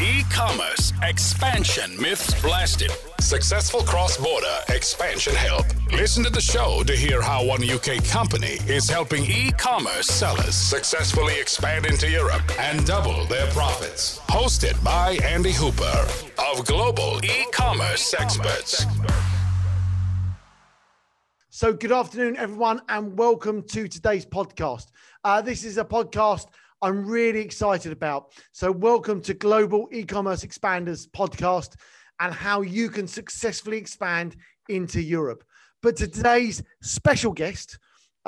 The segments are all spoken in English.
E commerce expansion myths blasted. Successful cross border expansion help. Listen to the show to hear how one UK company is helping e commerce sellers successfully expand into Europe and double their profits. Hosted by Andy Hooper of Global E Commerce Experts. So, good afternoon, everyone, and welcome to today's podcast. Uh, this is a podcast I'm really excited about. So, welcome to Global E Commerce Expanders podcast and how you can successfully expand into Europe. But today's special guest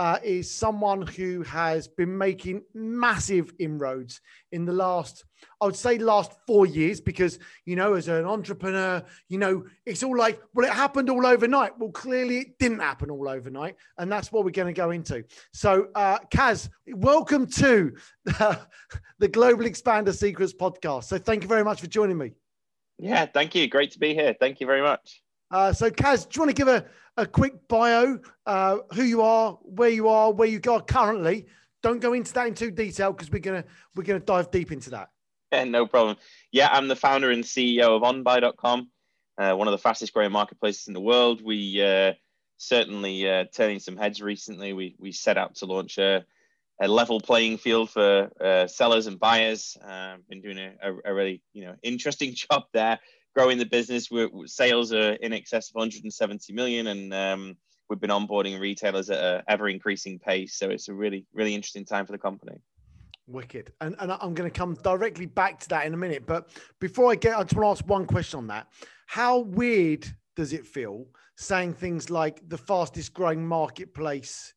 uh, is someone who has been making massive inroads in the last, I would say, last four years, because, you know, as an entrepreneur, you know, it's all like, well, it happened all overnight. Well, clearly it didn't happen all overnight. And that's what we're going to go into. So, uh, Cas, welcome to the Global Expander Secrets podcast. So, thank you very much for joining me. Yeah, thank you. Great to be here. Thank you very much. Uh, so, Cas, do you want to give a, a quick bio, uh, who you are, where you are, where you are currently? Don't go into that in too detail because we're gonna we're gonna dive deep into that. Yeah, no problem. Yeah, I'm the founder and CEO of OnBuy.com, uh, one of the fastest growing marketplaces in the world. We uh, certainly uh, turning some heads recently. We we set out to launch a, a level playing field for uh, sellers and buyers. Uh, been doing a, a, a really you know interesting job there growing the business. We're, sales are in excess of 170 million, and um, we've been onboarding retailers at an ever increasing pace. So it's a really, really interesting time for the company. Wicked. And, and I'm going to come directly back to that in a minute. But before I get, I just want to ask one question on that. How weird does it feel saying things like the fastest growing marketplace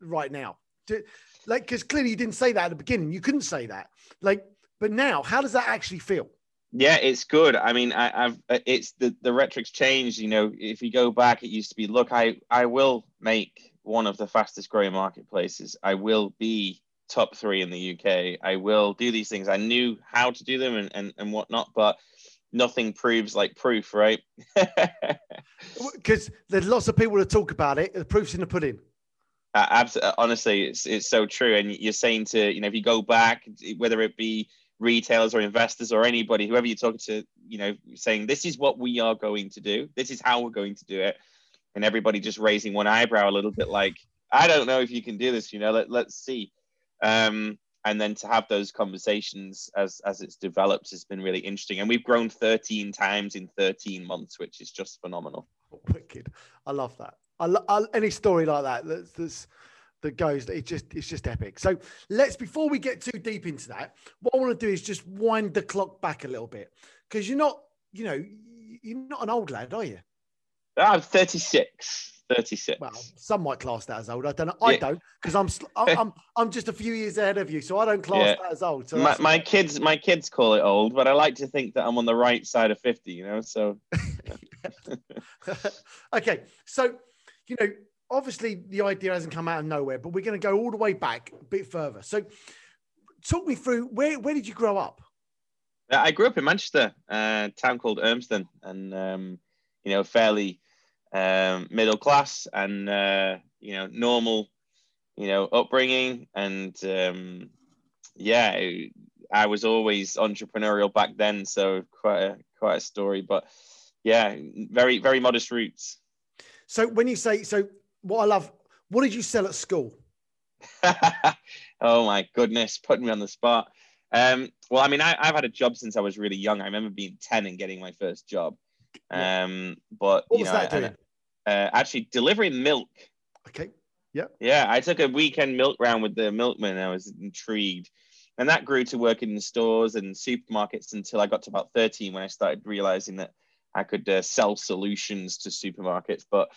right now? Do, like, because clearly you didn't say that at the beginning. You couldn't say that. Like, but now, how does that actually feel? Yeah, it's good. I mean, I, have it's the the rhetoric's changed. You know, if you go back, it used to be, look, I I will make one of the fastest growing marketplaces. I will be top three in the UK. I will do these things. I knew how to do them and and, and whatnot, but nothing proves like proof, right? Because there's lots of people that talk about it. The proof's in the pudding. Uh, absolutely, honestly, it's it's so true. And you're saying to you know if you go back, whether it be retailers or investors or anybody, whoever you're talking to, you know, saying this is what we are going to do, this is how we're going to do it, and everybody just raising one eyebrow a little bit, like I don't know if you can do this, you know, let let's see. Um, and then to have those conversations as as it's developed has been really interesting, and we've grown 13 times in 13 months, which is just phenomenal. Wicked, I love that. I, lo- I any story like that that's, that's that goes. It just it's just epic. So let's before we get too deep into that, what I want to do is just wind the clock back a little bit because you're not, you know, you're not an old lad, are you? I'm 36. 36. Well, some might class that as old. I don't know. I yeah. don't because I'm, I'm I'm just a few years ahead of you, so I don't class yeah. that as old. So my, my kids my kids call it old, but I like to think that I'm on the right side of 50. You know, so. okay, so you know obviously the idea hasn't come out of nowhere, but we're going to go all the way back a bit further. So, talk me through where where did you grow up? I grew up in Manchester, a town called Urmston, and um, you know, fairly um, middle class and uh, you know, normal, you know, upbringing, and um, yeah, I was always entrepreneurial back then, so quite a quite a story, but yeah, very very modest roots. So when you say so, what I love. What did you sell at school? oh my goodness, putting me on the spot. Um, well, I mean, I, have had a job since I was really young. I remember being ten and getting my first job. Um, but what you was know, that doing? uh, actually delivering milk. Okay. Yeah. Yeah, I took a weekend milk round with the milkman. I was intrigued, and that grew to working in stores and supermarkets until I got to about thirteen when I started realizing that I could uh, sell solutions to supermarkets. But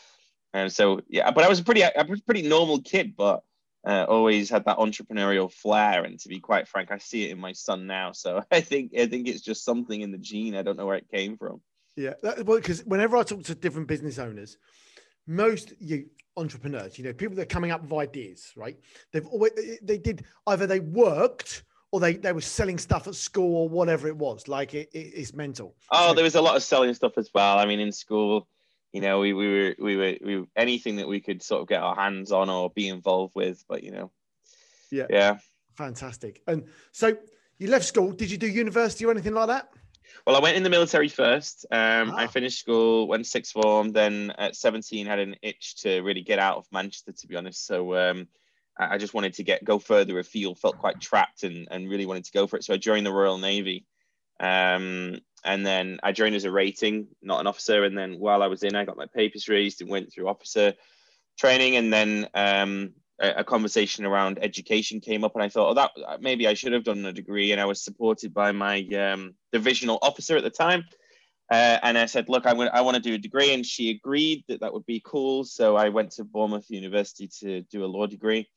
and so yeah, but I was a pretty I was a pretty normal kid, but uh, always had that entrepreneurial flair. And to be quite frank, I see it in my son now. So I think I think it's just something in the gene. I don't know where it came from. Yeah, that, well, because whenever I talk to different business owners, most you entrepreneurs, you know, people that are coming up with ideas, right? They've always they did either they worked or they, they were selling stuff at school or whatever it was. Like it, it it's mental. Oh, so, there was a lot of selling stuff as well. I mean, in school, you know, we, we were we were we were, anything that we could sort of get our hands on or be involved with, but you know, yeah, yeah, fantastic. And so, you left school. Did you do university or anything like that? Well, I went in the military first. Um, Ah. I finished school, went sixth form. Then at 17, had an itch to really get out of Manchester, to be honest. So um, I I just wanted to get go further afield. Felt quite trapped and, and really wanted to go for it. So I joined the Royal Navy. Um, and then I joined as a rating, not an officer. And then while I was in, I got my papers raised and went through officer training. And then um, a, a conversation around education came up, and I thought, oh, that maybe I should have done a degree. And I was supported by my um, divisional officer at the time. Uh, and I said, look, I want, want to do a degree. And she agreed that that would be cool. So I went to Bournemouth University to do a law degree.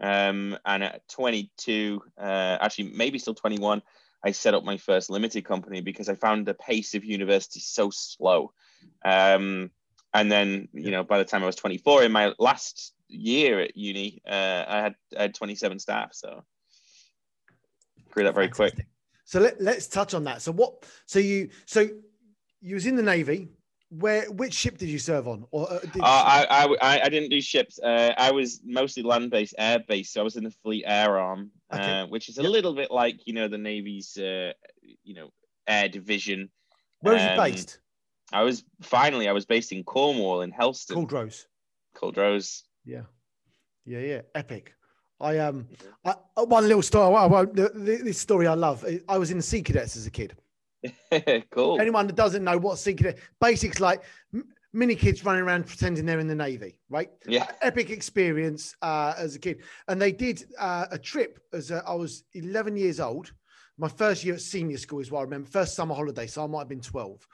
Um, and at 22, uh, actually, maybe still 21, I set up my first limited company because I found the pace of university so slow. Um, and then, you know, by the time I was 24, in my last year at uni, uh, I had I had 27 staff. So grew that very quick. So let, let's touch on that. So what? So you so you was in the navy. Where which ship did you serve on? Or uh, did Uh, I, I, I- I didn't do ships. Uh, I was mostly land based, air based. So I was in the fleet air arm, Okay. uh, which is a Yep. little bit like you know the Navy's uh, you know air division. where was you um, based? I was finally I was based in Cornwall in Helston, Culdrose. Culdrose. Yeah, yeah, yeah. Epic. I um, I, uh, one little story. I won't. This story I love. I was in the Sea Cadets as a kid. cool. Anyone that doesn't know what Sea Cadet, basics like mini kids running around pretending they're in the navy, right? Yeah. epic experience uh, as a kid. And they did uh, a trip as a, I was 11 years old. My first year at senior school is what I remember. First summer holiday, so I might have been 12.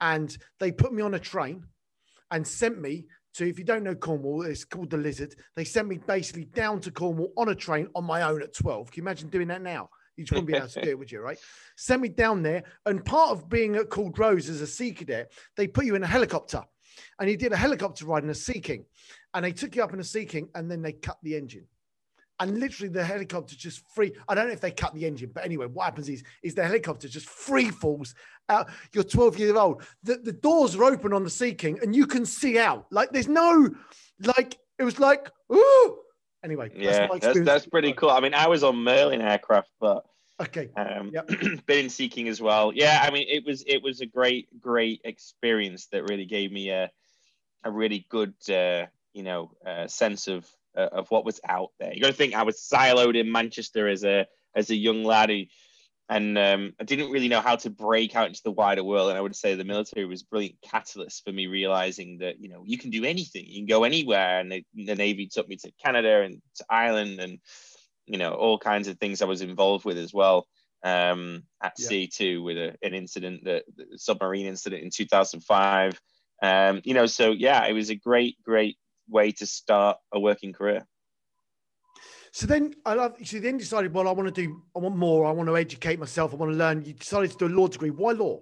And they put me on a train and sent me to, if you don't know Cornwall, it's called the Lizard. They sent me basically down to Cornwall on a train on my own at 12. Can you imagine doing that now? You just wouldn't be able to do it, would you? Right? Sent me down there. And part of being at Culdrose as a Sea Cadet, they put you in a helicopter and he did a helicopter ride in a Sea King and they took you up in a Sea King and then they cut the engine. And literally the helicopter just free. I don't know if they cut the engine, but anyway, what happens is is the helicopter just free falls out. You're 12 years old. The, the doors are open on the Sea King and you can see out. Like there's no like it was like ooh. Anyway, Yeah, my that's, that's pretty cool. I mean, I was on Merlin aircraft, but Okay. um, Yep. been in Sea King as well. Yeah, I mean, it was it was a great great experience that really gave me a a really good uh, you know uh, sense of uh, of what was out there. You got to think I was siloed in Manchester as a as a young lad, who, and um, I didn't really know how to break out into the wider world. And I would say the military was a brilliant catalyst for me realizing that you know you can do anything, you can go anywhere. And the, the Navy took me to Canada and to Ireland and you know all kinds of things I was involved with as well um, at Yeah. sea too with a, an incident that the submarine incident in 2005 um, you know so yeah it was a great great way to start a working career So then I love you then decided, well, I want to do I want more, I want to educate myself, I want to learn. You decided to do a law degree. Why law?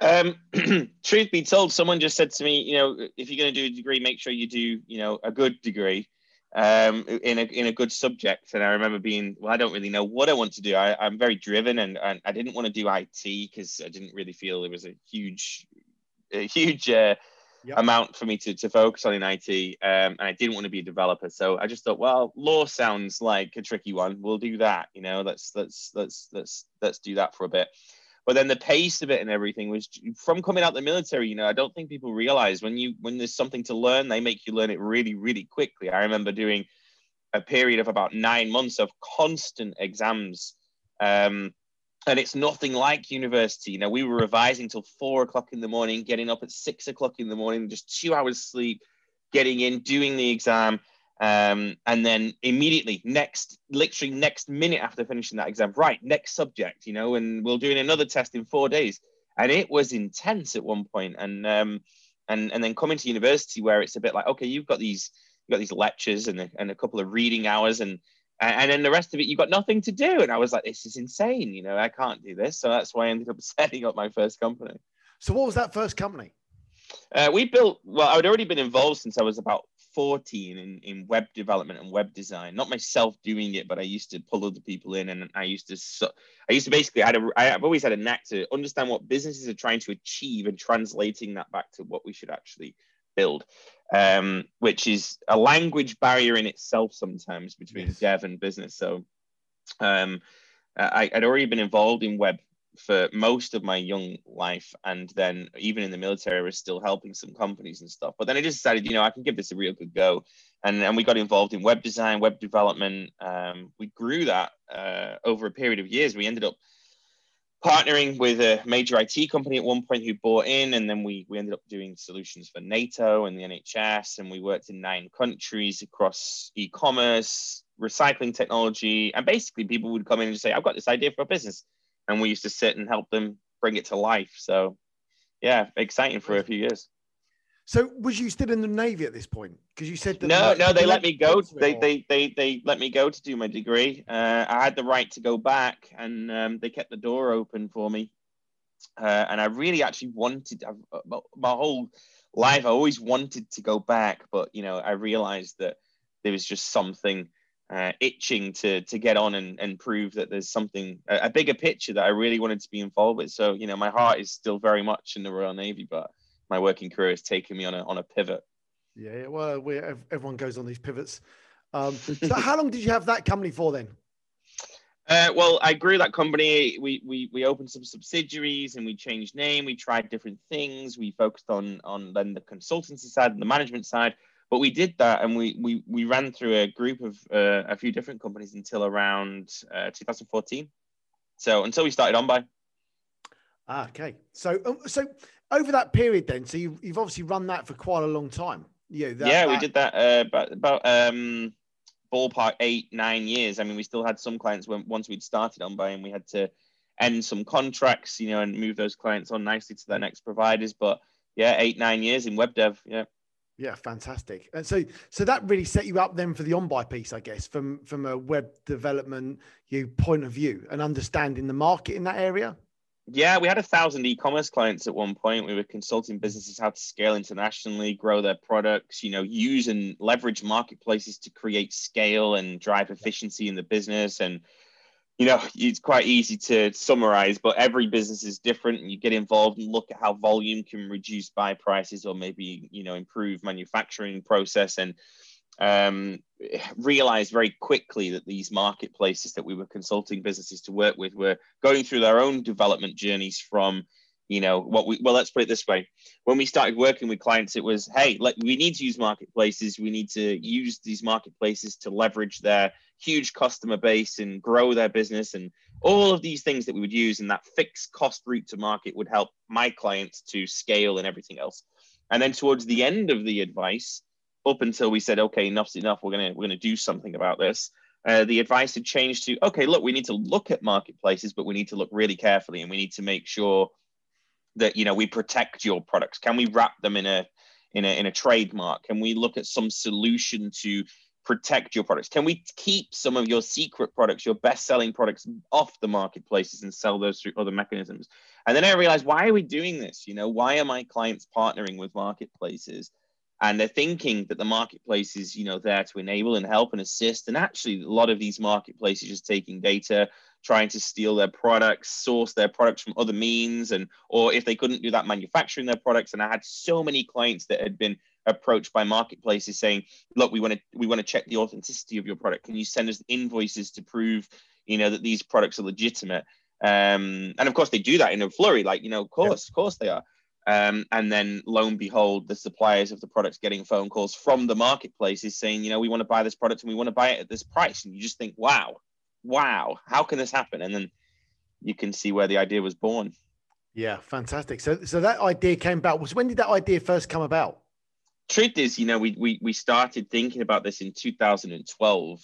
um, truth be told someone just said to me you know if you're going to do a degree make sure you do you know a good degree um, in a in a good subject. And I remember being, well, I don't really know what I want to do. I, I'm very driven, and, and I didn't want to do IT because I didn't really feel it was a huge, a huge uh, Yep. amount for me to, to focus on in IT. Um, and I didn't want to be a developer, so I just thought, well, law sounds like a tricky one. We'll do that. You know, let's let's let's let's let's do that for a bit. But then the pace of it and everything was from coming out the military. You know, I don't think people realize when you when there's something to learn, they make you learn it really really quickly. I remember doing a period of about nine months of constant exams. Um, and it's nothing like university. You know, we were revising till four o'clock in the morning, getting up at six o'clock in the morning, just two hours sleep, getting in, doing the exam, um, and then immediately next, literally next minute after finishing that exam, right, next subject, you know, and we're doing another test in four days, and it was intense at one point. and um, and and then coming to university where it's a bit like, okay, you've got these, you've got these lectures and a, and a couple of reading hours and and and then the rest of it you've got nothing to do and i was like this is insane you know i can't do this so that's why i ended up setting up my first company So what was that first company? uh, we built well i'd already been involved since i was about 14 in, in web development and web design not myself doing it but i used to pull other people in and i used to su- i used to basically I had a, i've always had a knack to understand what businesses are trying to achieve and translating that back to what we should actually build um, which is a language barrier in itself sometimes between Yes. dev and business so um, I, would already been involved in web for most of my young life, and then even in the military, I was still helping some companies and stuff. But then I just decided, you know, I can give this a real good go, and and we got involved in web design, web development. Um, we grew that uh, over a period of years. We ended up partnering with a major IT company at one point who bought in, and then we we ended up doing solutions for NATO and the NHS, and we worked in nine countries across e-commerce, recycling technology, and basically people would come in and say, "I've got this idea for a business," and we used to sit and help them bring it to life. So, yeah, exciting for a few years. So, was you still in the navy at this point? Because you said no, no, they let me go. They, they, they, they let me go to do my degree. Uh, I had the right to go back, and um, they kept the door open for me. Uh, and I really actually wanted uh, my whole life. I always wanted to go back, but you know, I realized that there was just something uh, itching to to get on and, and prove that there's something a, a, bigger picture that I really wanted to be involved with. So you know, my heart is still very much in the Royal Navy, but my working career has taken me on a on a pivot. Yeah, well, we everyone goes on these pivots. Um, so, how long did you have that company for then? Uh, well, I grew that company. We, we we opened some subsidiaries and we changed name. We tried different things. We focused on on then the consultancy side and the management side. But we did that, and we we we ran through a group of uh, a few different companies until around uh, 2014. So until we started OnBuy. Ah, okay. So um, so over that period, then, so you've, you've obviously run that for quite a long time. Yeah, that, yeah, that... we did that uh, about about um, ballpark eight nine years. I mean, we still had some clients when once we'd started OnBuy, and we had to end some contracts, you know, and move those clients on nicely to their next providers. But yeah, eight nine years in web dev. Yeah. Yeah, fantastic. And so, so that really set you up then for the OnBuy piece, I guess, from from a web development you point of view and understanding the market in that area. Yeah, we had a thousand e-commerce clients at one point. We were consulting businesses how to scale internationally, grow their products, you know, use and leverage marketplaces to create scale and drive efficiency in the business. And, you know, it's quite easy to summarize, but every business is different. And you get involved and look at how volume can reduce buy prices or maybe, you know, improve manufacturing process. And um, very quickly that these marketplaces that we were consulting businesses to work with were going through their own development journeys from you know what we well let's put it this way when we started working with clients it was hey let, we need to use marketplaces we need to use these marketplaces to leverage their huge customer base and grow their business and all of these things that we would use and that fixed cost route to market would help my clients to scale and everything else and then towards the end of the advice up until we said, okay, enough's enough. We're gonna we're gonna do something about this. Uh, the advice had changed to, okay, look, we need to look at marketplaces, but we need to look really carefully, and we need to make sure that you know we protect your products. Can we wrap them in a in a in a trademark? Can we look at some solution to protect your products? Can we keep some of your secret products, your best selling products off the marketplaces and sell those through other mechanisms? And then I realized, why are we doing this? You know, why are my clients partnering with marketplaces? And they're thinking that the marketplace is you know there to enable and help and assist. And actually a lot of these marketplaces just taking data trying to steal their products source their products from other means. And or if they couldn't do that manufacturing their products. And i had so many clients that had been approached by marketplaces saying look we want to we want to check the authenticity of your product. Can you send us invoices to prove you know that these products are legitimate? Um, and of course they do that in a flurry like you know of course yeah. of course they are um, and then lo and behold, the suppliers of the products getting phone calls from the marketplaces saying, you know, we want to buy this product and we want to buy it at this price. And you just think, wow, wow, how can this happen? And then you can see where the idea was born. Yeah, fantastic. So, so that idea came about. Was when did that idea first come about? Truth is, you know, we we we started thinking about this in 2012.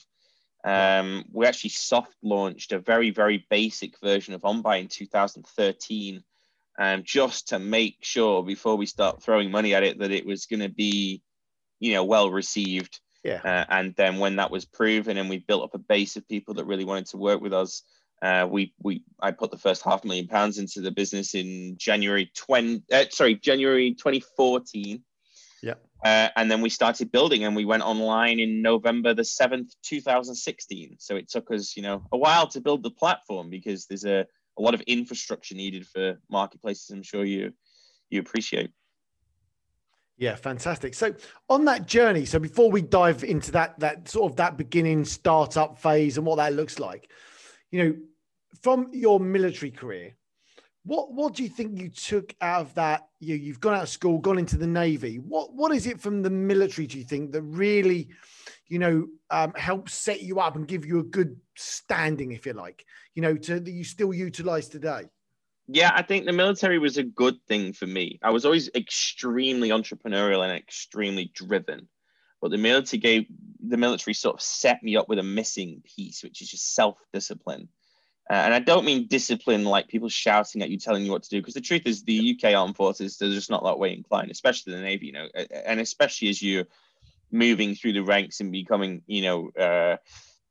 Um, we actually soft launched a very very basic version of OnBuy in 2013 um, just to make sure before we start throwing money at it that it was going to be, you know, well received. Yeah. Uh, and then when that was proven and we built up a base of people that really wanted to work with us, uh, we we I put the first half million pounds into the business in January 20 uh, sorry January 2014. Yeah. Uh, and then we started building and we went online in November the 7th, 2016. So it took us, you know, a while to build the platform because there's a a lot of infrastructure needed for marketplaces. I'm sure you you appreciate. Yeah, fantastic. So on that journey, so before we dive into that that sort of that beginning startup phase and what that looks like, you know, from your military career, what what do you think you took out of that? You you've gone out of school, gone into the navy. What what is it from the military? Do you think that really, you know, um, helps set you up and give you a good standing, if you like, you know, to that you still utilize today? Yeah, I think the military was a good thing for me. I was always extremely entrepreneurial and extremely driven, but the military gave the military sort of set me up with a missing piece, which is just self discipline uh, and I don't mean discipline like people shouting at you, telling you what to do, because the truth is the UK armed forces, they're just not that way inclined, especially the Navy, you know, and especially as you're moving through the ranks and becoming, you know, uh,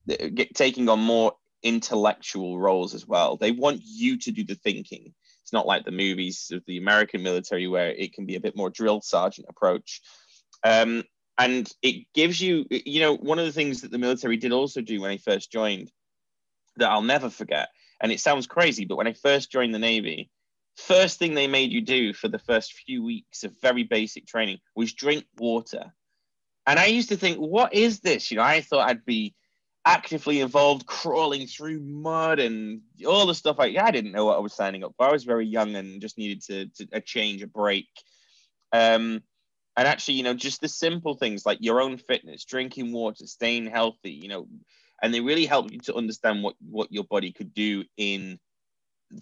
get, taking on more intellectual roles as well. They want you to do the thinking. It's not like the movies of the American military where it can be a bit more drill sergeant approach. Um, and it gives you, you know, one of the things that the military did also do when I first joined that I'll never forget. And it sounds crazy, but when I first joined the Navy, first thing they made you do for the first few weeks of very basic training was drink water. And I used to think, what is this? You know, I thought I'd be actively involved, crawling through mud and all the stuff. I, I didn't know what I was signing up for. I was very young and just needed to, to a change, a break. Um, and actually, you know, just the simple things like your own fitness, drinking water, staying healthy, you know, and they really help you to understand what what your body could do in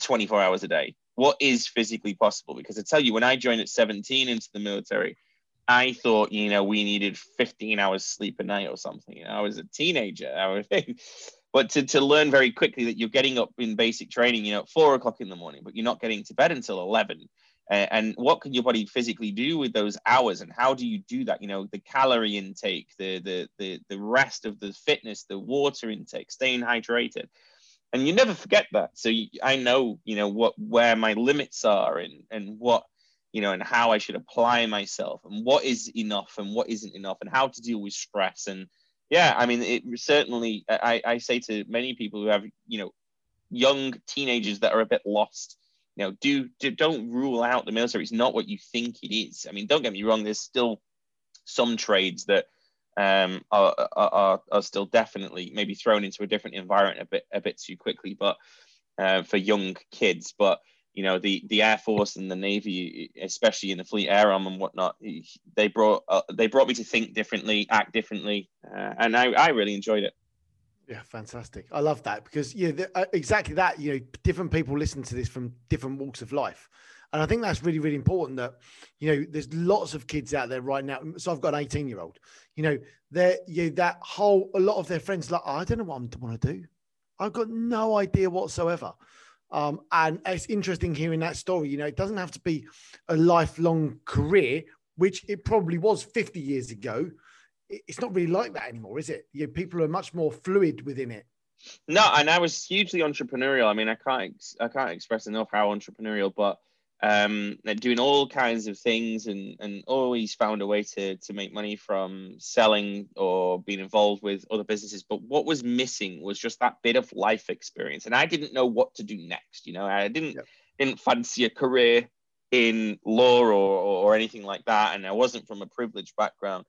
24 hours a day what is physically possible because i tell you when i joined at 17 into the military i thought you know we needed 15 hours sleep a night or something. You know, i was a teenager. I was, but to, to learn very quickly that you're getting up in basic training you know at four o'clock in the morning but you're not getting to bed until 11 and what can your body physically do with those hours and how do you do that? You know the calorie intake the the the, the rest of the fitness the water intake staying hydrated. And you never forget that. So you, i know you know what where my limits are and and what you know and how i should apply myself and what is enough and what isn't enough and how to deal with stress and yeah i mean it certainly i i say to many people who have you know young teenagers that are a bit lost you know, do, do don't rule out the military. It's not what you think it is. I mean, don't get me wrong. There's still some trades that um, are, are, are still definitely maybe thrown into a different environment a bit a bit too quickly, but uh, for young kids. But you know, the the Air Force and the Navy, especially in the Fleet Air Arm and whatnot, they brought uh, they brought me to think differently, act differently, uh, and I, I really enjoyed it. Yeah, fantastic. I love that because yeah, the, uh, exactly that. You know, different people listen to this from different walks of life, and I think that's really, really important. That you know, there's lots of kids out there right now. So I've got an 18 year old. You know, they're you know, that whole a lot of their friends like, oh, I don't know what I want to do. I've got no idea whatsoever. Um, and it's interesting hearing that story. You know, it doesn't have to be a lifelong career, which it probably was 50 years ago it's not really like that anymore, is it? You know, people are much more fluid within it. No, and I was hugely entrepreneurial. I mean, I can't I can't express enough how entrepreneurial, but um, doing all kinds of things and and always found a way to to make money from selling or being involved with other businesses. But what was missing was just that bit of life experience, and I didn't know what to do next. You know, I didn't didn't fancy a career in law or, or anything like that, and I wasn't from a privileged background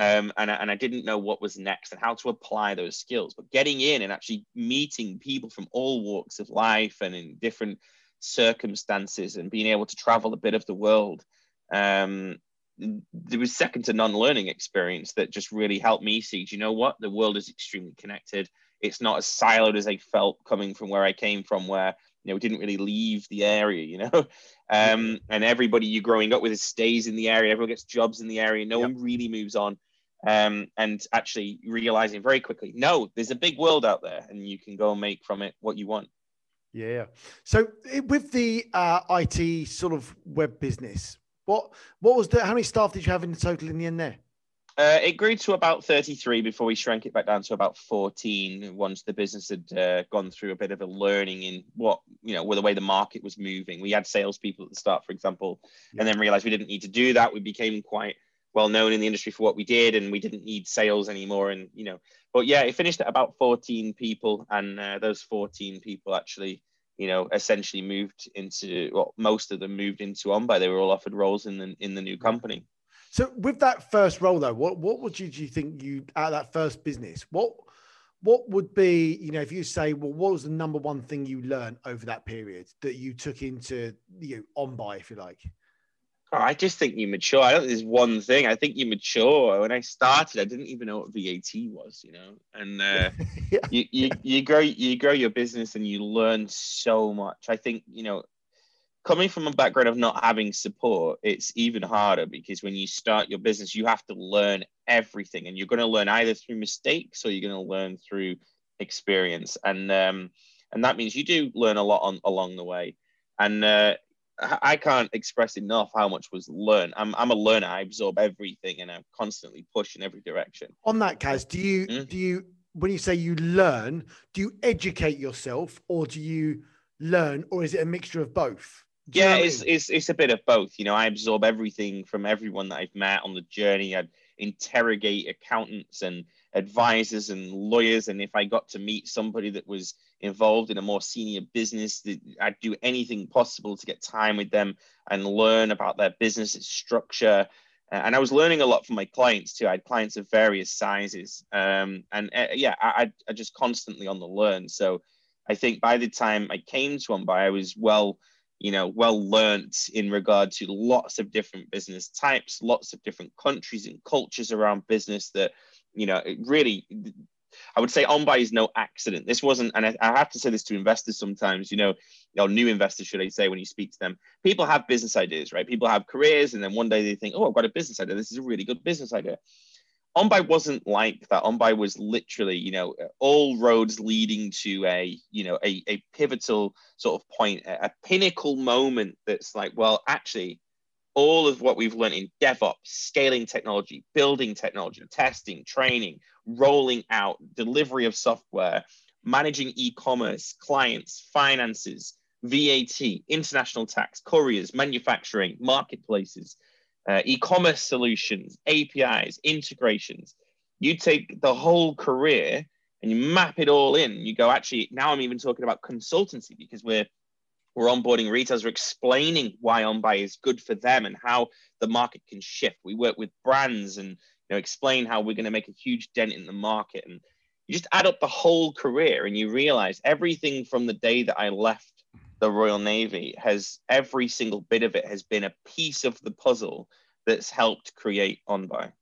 um, and, I, and I didn't know what was next and how to apply those skills. But getting in and actually meeting people from all walks of life and in different circumstances and being able to travel a bit of the world, um, there was second to none learning experience that just really helped me see, do you know what? The world is extremely connected. It's not as siloed as I felt coming from where I came from, where you know we didn't really leave the area you know um, and everybody you're growing up with stays in the area everyone gets jobs in the area no yep. one really moves on um, and actually realizing very quickly, no, there's a big world out there, and you can go and make from it what you want. Yeah. So with the uh, IT sort of web business, what what was the how many staff did you have in total in the end there? Uh, it grew to about 33 before we shrank it back down to about 14 once the business had uh, gone through a bit of a learning in what, you know, the way the market was moving. We had salespeople at the start, for example, yeah. and then realized we didn't need to do that. We became quite well known in the industry for what we did and we didn't need sales anymore. And you know but yeah it finished at about 14 people. And uh, those 14 people actually you know essentially moved into well most of them moved into OnBuy they were all offered roles in the in the new company. So with that first role though what what would you, do you think you at that first business what what would be, you know, if you say, well, what was the number one thing you learned over that period that you took into you know, OnBuy, if you like? Oh, I just think you mature. I don't think there's one thing. I think you mature. When I started, I didn't even know what VAT was, you know. And uh, yeah. you, you you grow you grow your business and you learn so much. I think you know, coming from a background of not having support, it's even harder because when you start your business, you have to learn everything, and you're going to learn either through mistakes or you're going to learn through experience. And um, and that means you do learn a lot on along the way. And uh, I can't express enough how much was learned. I'm, I'm a learner. I absorb everything and I'm constantly pushing in every direction. On that, Cas, do you mm-hmm. do you when you say you learn, do you educate yourself or do you learn, or is it a mixture of both? Yeah, it's, it's it's a bit of both. You know, I absorb everything from everyone that I've met on the journey. I'd interrogate accountants and advisors and lawyers, and if I got to meet somebody that was involved in a more senior business. I'd do anything possible to get time with them and learn about their business, its structure. And I was learning a lot from my clients too. I had clients of various sizes. Um, and uh, yeah, I, I just constantly on the learn. So I think by the time I came to OnBuy, I was well, you know, well learnt in regard to lots of different business types, lots of different countries and cultures around business that, you know, it really I would say OnBuy is no accident. This wasn't, and I, I, have to say this to investors sometimes, you know, or new investors, should I say, when you speak to them, people have business ideas, right? People have careers, and then one day they think, oh, I've got a business idea. This is a really good business idea. OnBuy wasn't like that. OnBuy was literally, you know, all roads leading to a, you know, a, a pivotal sort of point, a, a pinnacle moment that's like, well, actually, all of what we've learned in DevOps, scaling technology, building technology, testing, training, rolling out, delivery of software, managing e commerce, clients, finances, VAT, international tax, couriers, manufacturing, marketplaces, uh, e commerce solutions, APIs, integrations. You take the whole career and you map it all in. You go, actually, now I'm even talking about consultancy because we're we're onboarding retailers, we're explaining why OnBuy is good for them and how the market can shift. We work with brands and you know, explain how we're going to make a huge dent in the market. And you just add up the whole career and you realize everything from the day that I left the Royal Navy has every single bit of it has been a piece of the puzzle that's helped create OnBuy.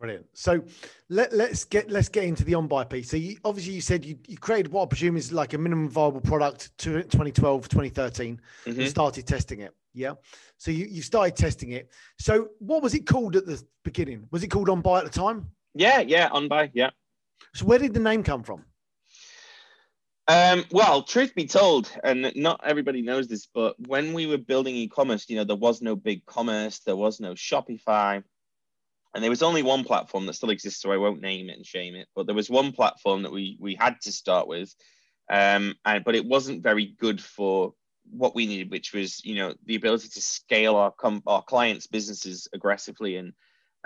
Brilliant. So let, us get let's get into the OnBuy piece. So you, obviously you said you, you created what I presume is like a minimum viable product to 2012, 2013. Mm-hmm. You started testing it. Yeah. So you, you started testing it. So what was it called at the beginning? Was it called OnBuy at the time? Yeah, yeah, OnBuy, yeah. So where did the name come from? Um, well, truth be told, and not everybody knows this, but when we were building e-commerce, you know, there was no BigCommerce, there was no Shopify, and there was only one platform that still exists, so I won't name it and shame it. But there was one platform that we we had to start with, um, and but it wasn't very good for what we needed, which was you know the ability to scale our com- our clients' businesses aggressively and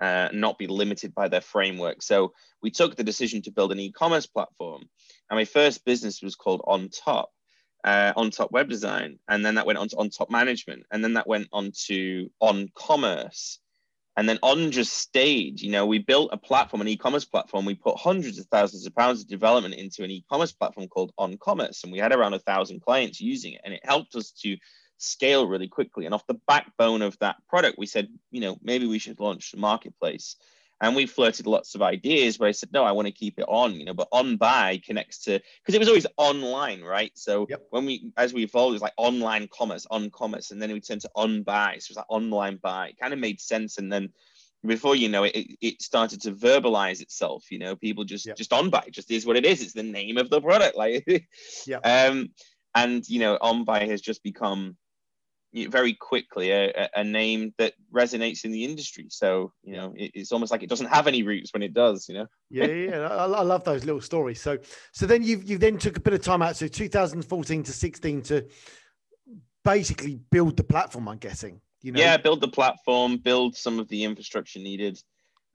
uh, not be limited by their framework. So we took the decision to build an e-commerce platform, and my first business was called On Top. Uh, on top web design, and then that went on to on top management, and then that went on to on commerce, and then on just stage, you know, we built a platform, an e-commerce platform. We put hundreds of thousands of pounds of development into an e-commerce platform called On Commerce, and we had around a thousand clients using it, and it helped us to scale really quickly. And off the backbone of that product, we said, you know, maybe we should launch a marketplace. And we flirted lots of ideas, where I said, no, I want to keep it on, you know, but OnBuy connects to, because it was always online, right? So yep. when we, as we evolved, it was like online commerce, on commerce, and then we turned to on buy. So it was like online buy. It kind of made sense. And then before you know it, it, it started to verbalize itself, you know, people just, yep. just OnBuy just is what it is. It's the name of the product. Like, yeah. Um, and, you know, OnBuy has just become, very quickly a, a, name that resonates in the industry. So you know, it, it's almost like it doesn't have any roots when it does. You know. yeah, yeah, I, I, love those little stories. So, so then you you then took a bit of time out. So 2014 to 16 to basically build the platform. I'm guessing. You know? Yeah, build the platform, build some of the infrastructure needed.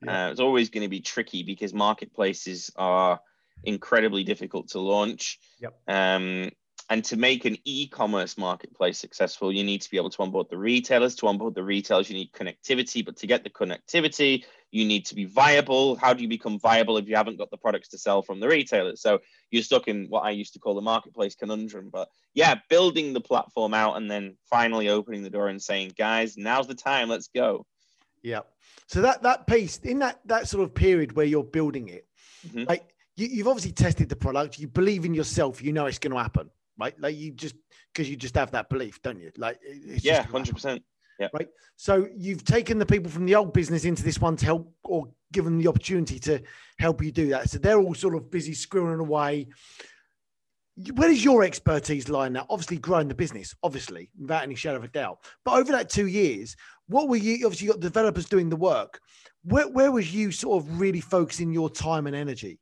Yeah. Uh, it's always going to be tricky because marketplaces are incredibly difficult to launch. Yep. Um, and to make an e-commerce marketplace successful, you need to be able to onboard the retailers. To onboard the retailers, you need connectivity. But to get the connectivity, you need to be viable. How do you become viable if you haven't got the products to sell from the retailers? So you're stuck in what I used to call the marketplace conundrum. But yeah, building the platform out and then finally opening the door and saying, guys, now's the time, let's go. Yeah. So that that piece in that that sort of period where you're building it, mm-hmm. like you, you've obviously tested the product, you believe in yourself, you know it's going to happen, right? Like you just because you just have that belief, don't you? Like yeah, hundred percent. Yeah. Right. So you've taken the people from the old business into this one to help or given the opportunity to help you do that. So they're all sort of busy squirreling away. Where does your expertise lie now? Obviously, growing the business, obviously, without any shadow of a doubt. But over that two years, what were you? Obviously, you got developers doing the work. Where, where was you sort of really focusing your time and energy?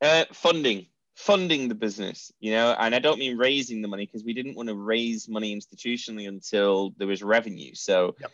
Uh, funding funding the business, you know, and I don't mean raising the money because we didn't want to raise money institutionally until there was revenue. So yep.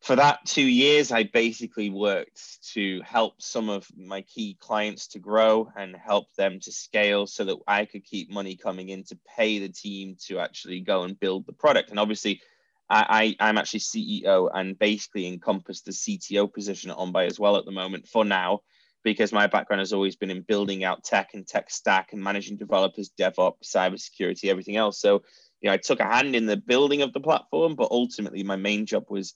for that two years, I basically worked to help some of my key clients to grow and help them to scale so that I could keep money coming in to pay the team to actually go and build the product. And obviously, I, I, am actually CEO and basically encompass the CTO position at OnBuy as well at the moment for now because my background has always been in building out tech and tech stack and managing developers, DevOps, cybersecurity, everything else. So, you know, I took a hand in the building of the platform, but ultimately my main job was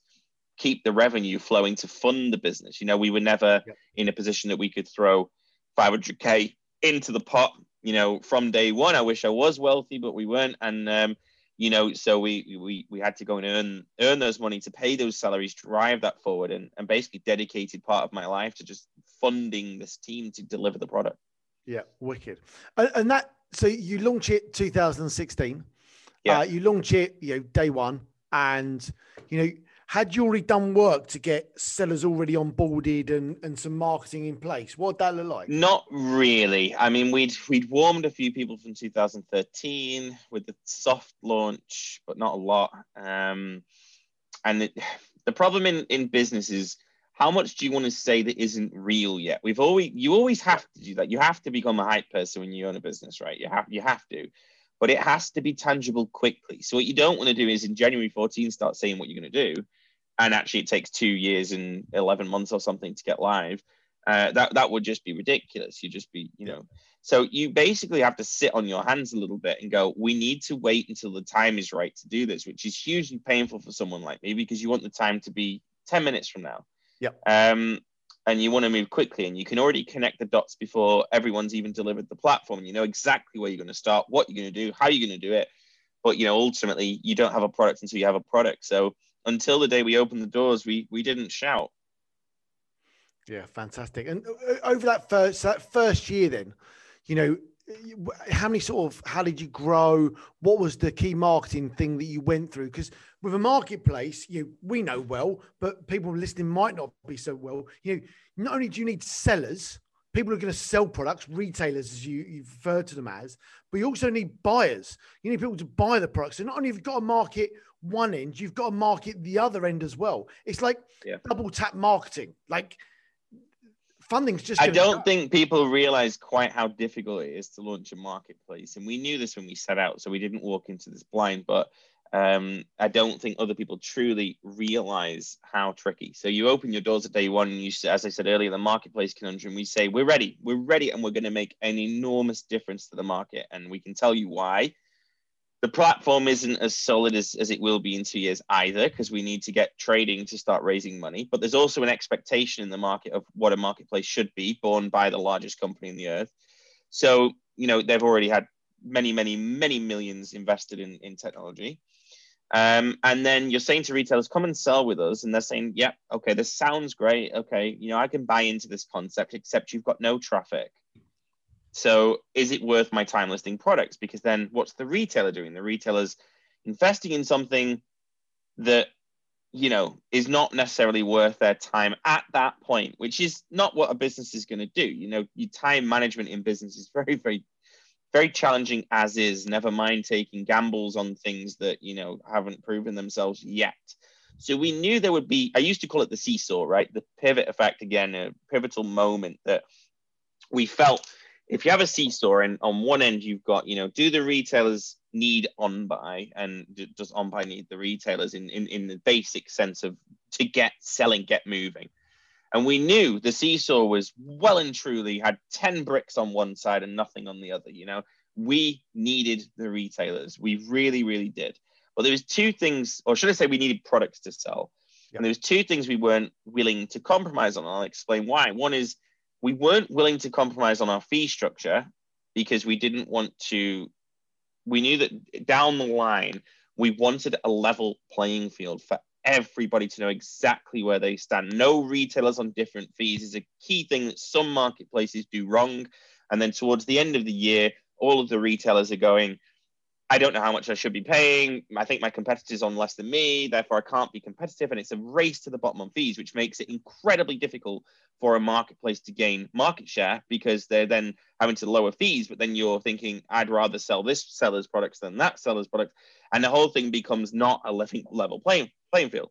keep the revenue flowing to fund the business. You know, we were never yep. in a position that we could throw 500k into the pot. You know, from day one, I wish I was wealthy, but we weren't. And um, you know, so we we we had to go and earn earn those money to pay those salaries, drive that forward, and and basically dedicated part of my life to just funding this team to deliver the product. Yeah, wicked. And, and that so you launch it 2016. Yeah, uh, you launch it, you know, day one, and you know, had you already done work to get sellers already onboarded and, and some marketing in place? What'd that look like? Not really. I mean, we'd we'd warmed a few people from 2013 with the soft launch, but not a lot. Um, and it, the problem in in business is how much do you want to say that isn't real yet? We've always you always have to do that. You have to become a hype person when you own a business, right? You have you have to, but it has to be tangible quickly. So what you don't want to do is in January 14 start saying what you're going to do, and actually it takes two years and 11 months or something to get live. Uh, that that would just be ridiculous. You'd just be you know. So you basically have to sit on your hands a little bit and go. We need to wait until the time is right to do this, which is hugely painful for someone like me because you want the time to be 10 minutes from now Yep. Um, and you want to move quickly and you can already connect the dots before everyone's even delivered the platform. You know exactly where you're going to start, what you're going to do, how you're going to do it. But you know, ultimately, you don't have a product until you have a product. So until the day we opened the doors, we we didn't shout. Yeah, fantastic. And uh, over that first that first year, then, you know, how many sort of how did you grow what was the key marketing thing that you went through because with a marketplace you we know well but people listening might not be so well you know not only do you need sellers people who are going to sell products retailers as you you refer to them as but you also need buyers you need people to buy the products so not only have you got to market one end you've got to market the other end as well it's like yeah. double tap marketing like funding's just. I don't think people realize quite how difficult it is to launch a marketplace, and we knew this when we set out, so we didn't walk into this blind. But um, I don't think other people truly realize how tricky. So you open your doors at day one, and you, as I said earlier, the marketplace conundrum. We say we're ready, we're ready, and we're going to make an enormous difference to the market, and we can tell you why the platform isn't as solid as, as it will be in two years either, because we need to get trading to start raising money. But there's also an expectation in the market of what a marketplace should be, born by the largest company in the earth. So, you know, they've already had many, many, many millions invested in, in technology. Um, and then you're saying to retailers, come and sell with us. And they're saying, yeah, okay, this sounds great. Okay, you know, I can buy into this concept, except you've got no traffic. So is it worth my time listing products? Because then what's the retailer doing? The retailer's investing in something that you know is not necessarily worth their time at that point, which is not what a business is going to do. You know, your time management in business is very, very, very challenging as is. Never mind taking gambles on things that you know haven't proven themselves yet. So we knew there would be. I used to call it the seesaw, right? The pivot effect again, a pivotal moment that we felt if you have a seesaw and on one end you've got, you know, do the retailers need OnBuy and does OnBuy need the retailers in, in, in the basic sense of to get selling, get moving? And we knew the seesaw was well and truly had 10 bricks on one side and nothing on the other. You know, we needed the retailers. We really, really did. But there was two things, or should I say we needed products to sell. Yep. And there was two things we weren't willing to compromise on. I'll explain why. One is we weren't willing to compromise on our fee structure because we didn't want to we knew that down the line we wanted a level playing field for everybody to know exactly where they stand. No retailers on different fees is a key thing that some marketplaces do wrong. And then towards the end of the year, all of the retailers are going, I don't know how much I should be paying. I think my competitor's on less than me, therefore I can't be competitive. And it's a race to the bottom on fees, which makes it incredibly difficult for a marketplace to gain market share because they're then having to lower fees. But then you're thinking, I'd rather sell this seller's products than that seller's product. And the whole thing becomes not a level playing, playing field.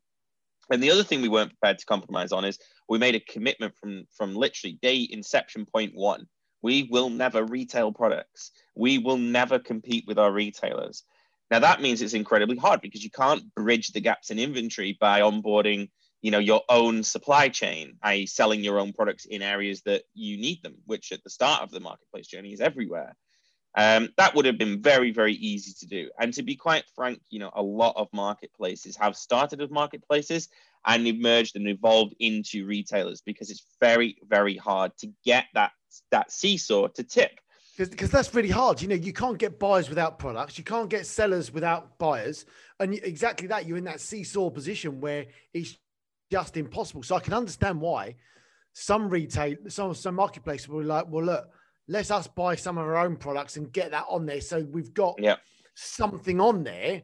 And the other thing we weren't prepared to compromise on is we made a commitment from, from literally day inception point one we will never retail products. We will never compete with our retailers. Now that means it's incredibly hard because you can't bridge the gaps in inventory by onboarding, you know, your own supply chain, i.e., selling your own products in areas that you need them, which at the start of the marketplace journey is everywhere. Um, that would have been very, very easy to do. And to be quite frank, you know, a lot of marketplaces have started as marketplaces and emerged and evolved into retailers because it's very, very hard to get that that seesaw to tip. Because that's really hard. You know, you can't get buyers without products. You can't get sellers without buyers. And exactly that, you're in that seesaw position where it's just impossible. So I can understand why some retail, some some marketplaces will be like, well, look, let's us buy some of our own products and get that on there. So we've got yeah. something on there.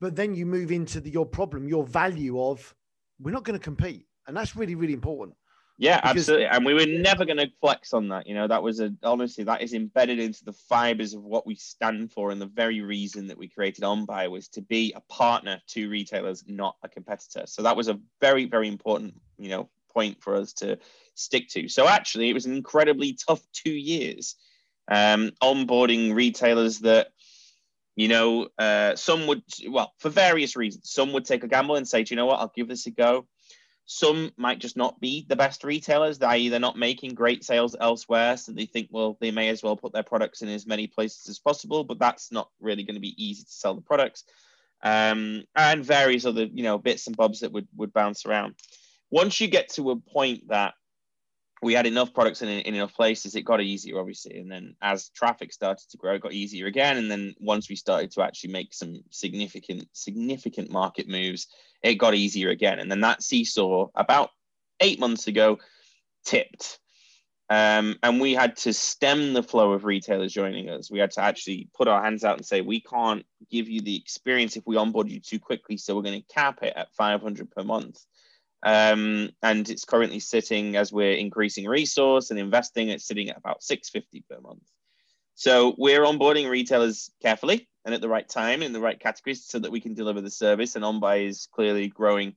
But then you move into the, your problem, your value of we're not going to compete. And that's really, really important. Yeah, because, absolutely. And we were never going to flex on that. You know, that was a honestly that is embedded into the fibers of what we stand for, and the very reason that we created OnBuy was to be a partner to retailers, not a competitor. So that was a very, very important, you know, point for us to stick to. So actually, it was an incredibly tough two years, um, onboarding retailers that you know, uh, some would, well, for various reasons, some would take a gamble and say, do you know what, I'll give this a go. Some might just not be the best retailers, i.e., they're not making great sales elsewhere. So they think, well, they may as well put their products in as many places as possible, but that's not really going to be easy to sell the products. Um, and various other, you know, bits and bobs that would, would bounce around. Once you get to a point that we had enough products in, in enough places, it got easier, obviously. And then as traffic started to grow, it got easier again. And then once we started to actually make some significant, significant market moves, it got easier again. And then that seesaw about eight months ago tipped. Um, and we had to stem the flow of retailers joining us. We had to actually put our hands out and say, we can't give you the experience if we onboard you too quickly. So we're going to cap it at 500 per month. Um, and it's currently sitting as we're increasing resource and investing, it's sitting at about 650 per month. So we're onboarding retailers carefully and at the right time in the right categories so that we can deliver the service. And OnBuy is clearly growing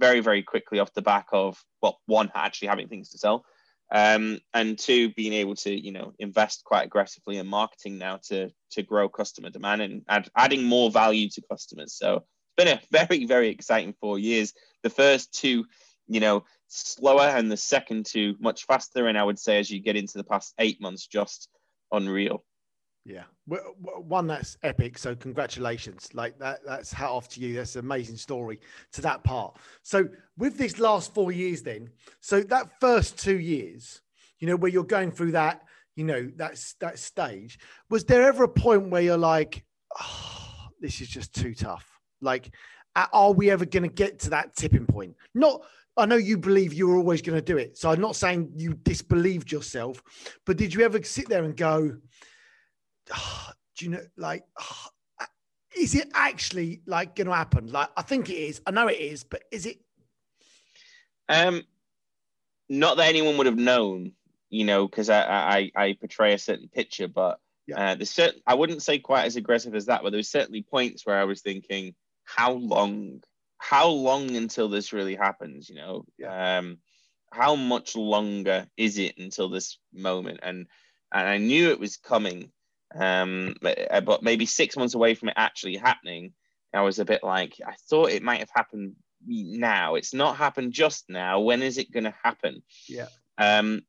very, very quickly off the back of, well, one, actually having things to sell. Um, and two, being able to, you know, invest quite aggressively in marketing now to to grow customer demand and add, adding more value to customers. So been a very, very exciting four years. The first two, you know, slower, and the second two much faster. And I would say as you get into the past eight months, just unreal. Yeah, one that's epic. So congratulations, like that. That's hat off to you. That's an amazing story to that part. So with this last four years, then, so that first two years, you know, where you're going through that, you know, that's that stage. Was there ever a point where you're like, oh, this is just too tough? Like, are we ever going to get to that tipping point? Not, I know you believe you were always going to do it. So I'm not saying you disbelieved yourself, but did you ever sit there and go, oh, do you know, like, oh, is it actually like going to happen? Like, I think it is. I know it is, but is it? Um, not that anyone would have known, you know, because I, I I portray a certain picture, but yeah. uh, there's certain I wouldn't say quite as aggressive as that, but there there's certainly points where I was thinking, how long how long until this really happens you know yeah. um how much longer is it until this moment and and i knew it was coming um but, uh, but maybe six months away from it actually happening i was a bit like i thought it might have happened now. It's not happened just now. When is it going to happen? Yeah. Um,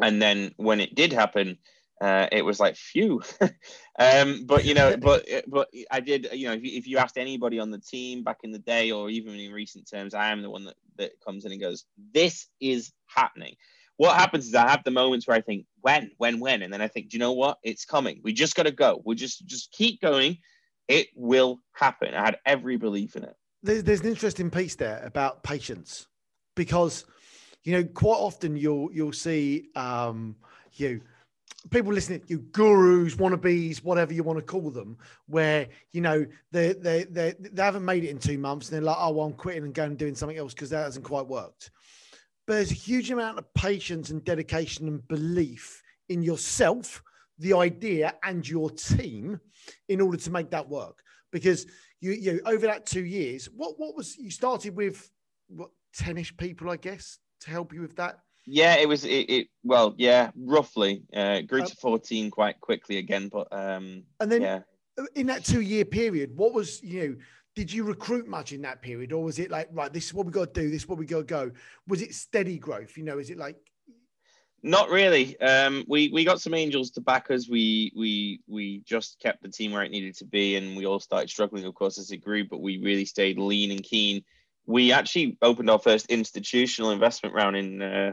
and then when it did happen, uh, it was like phew. um, but you know, but but I did. You know, if you, if you asked anybody on the team back in the day, or even in recent terms, I am the one that that comes in and goes, "This is happening." What happens is I have the moments where I think, "When, when, when," and then I think, "Do you know what? It's coming. We just got to go. We just just keep going. It will happen." I had every belief in it. There's there's an interesting piece there about patience, because you know quite often you'll you'll see um, you people listening, you gurus, wannabes, whatever you want to call them, where you know they they they they haven't made it in two months, and they're like, oh, well, I'm quitting and going and doing something else because that hasn't quite worked. But there's a huge amount of patience and dedication and belief in yourself, the idea, and your team in order to make that work. Because you you over that two years, what what was you started with what tenish people, I guess, to help you with that yeah, it was it, it well, yeah, roughly. Uh grew to 14 quite quickly again, but um and then yeah. in that two year period, what was you know, did you recruit much in that period, or was it like right, this is what we got to do, this is what we got to go? Was it steady growth? You know, is it like not really. Um, we we got some angels to back us. We we we just kept the team where it needed to be, and we all started struggling, of course, as it grew. But we really stayed lean and keen. We actually opened our first institutional investment round in uh,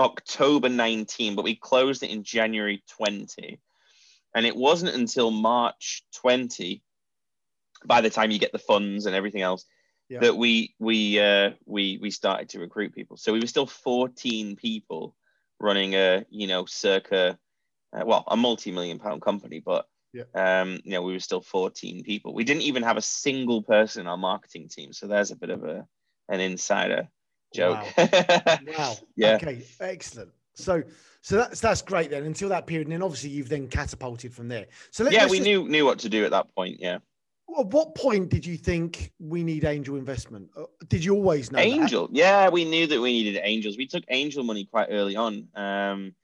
October 19, but we closed it in January 20. And it wasn't until March 20, by the time you get the funds and everything else, yeah. that we we uh, we we started to recruit people. So we were still 14 people running a you know circa uh, well a multi-million pound company, but yeah. um, you know we were still 14 people. We didn't even have a single person in our marketing team. So there's a bit of a an insider joke. Wow. wow. Yeah. Okay. Excellent. So, so that's that's great then. Until that period, and then obviously you've then catapulted from there. So let, yeah, we just, knew knew what to do at that point. Yeah. At what point did you think we need angel investment? Uh, did you always know angel? That? Yeah, we knew that we needed angels. We took angel money quite early on, um,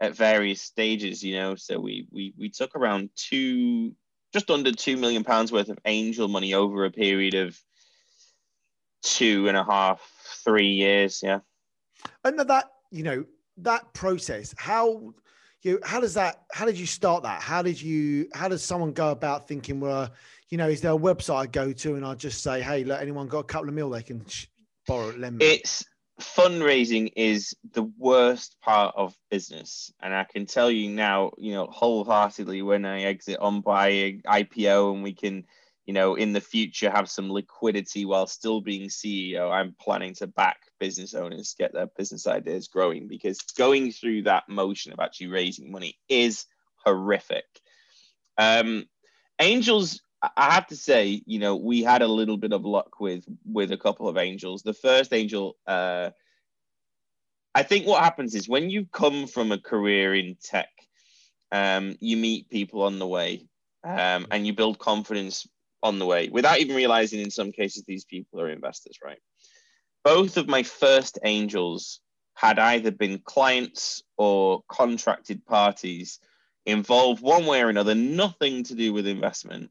at various stages. You know, so we we we took around two, just under two million pounds worth of angel money over a period of two and a half three years. Yeah. And that, you know, that process, how, you know, how does that, how did you start that? How did you, how does someone go about thinking, well, uh, you know, is there a website I go to and I just say, hey, look, anyone got a couple of mil they can borrow, lend me? It's, fundraising is the worst part of business and i can tell you now you know wholeheartedly when i exit OnBuy ipo and we can you know, in the future have some liquidity while still being CEO, I'm planning to back business owners get their business ideas growing because going through that motion of actually raising money is horrific. Um, angels, I have to say, you know, we had a little bit of luck with with a couple of angels. The first angel, uh, I think what happens is when you come from a career in tech, um, you meet people on the way um, and you build confidence on the way without even realizing in some cases these people are investors, right? Both of my first angels had either been clients or contracted parties involved one way or another, nothing to do with investment.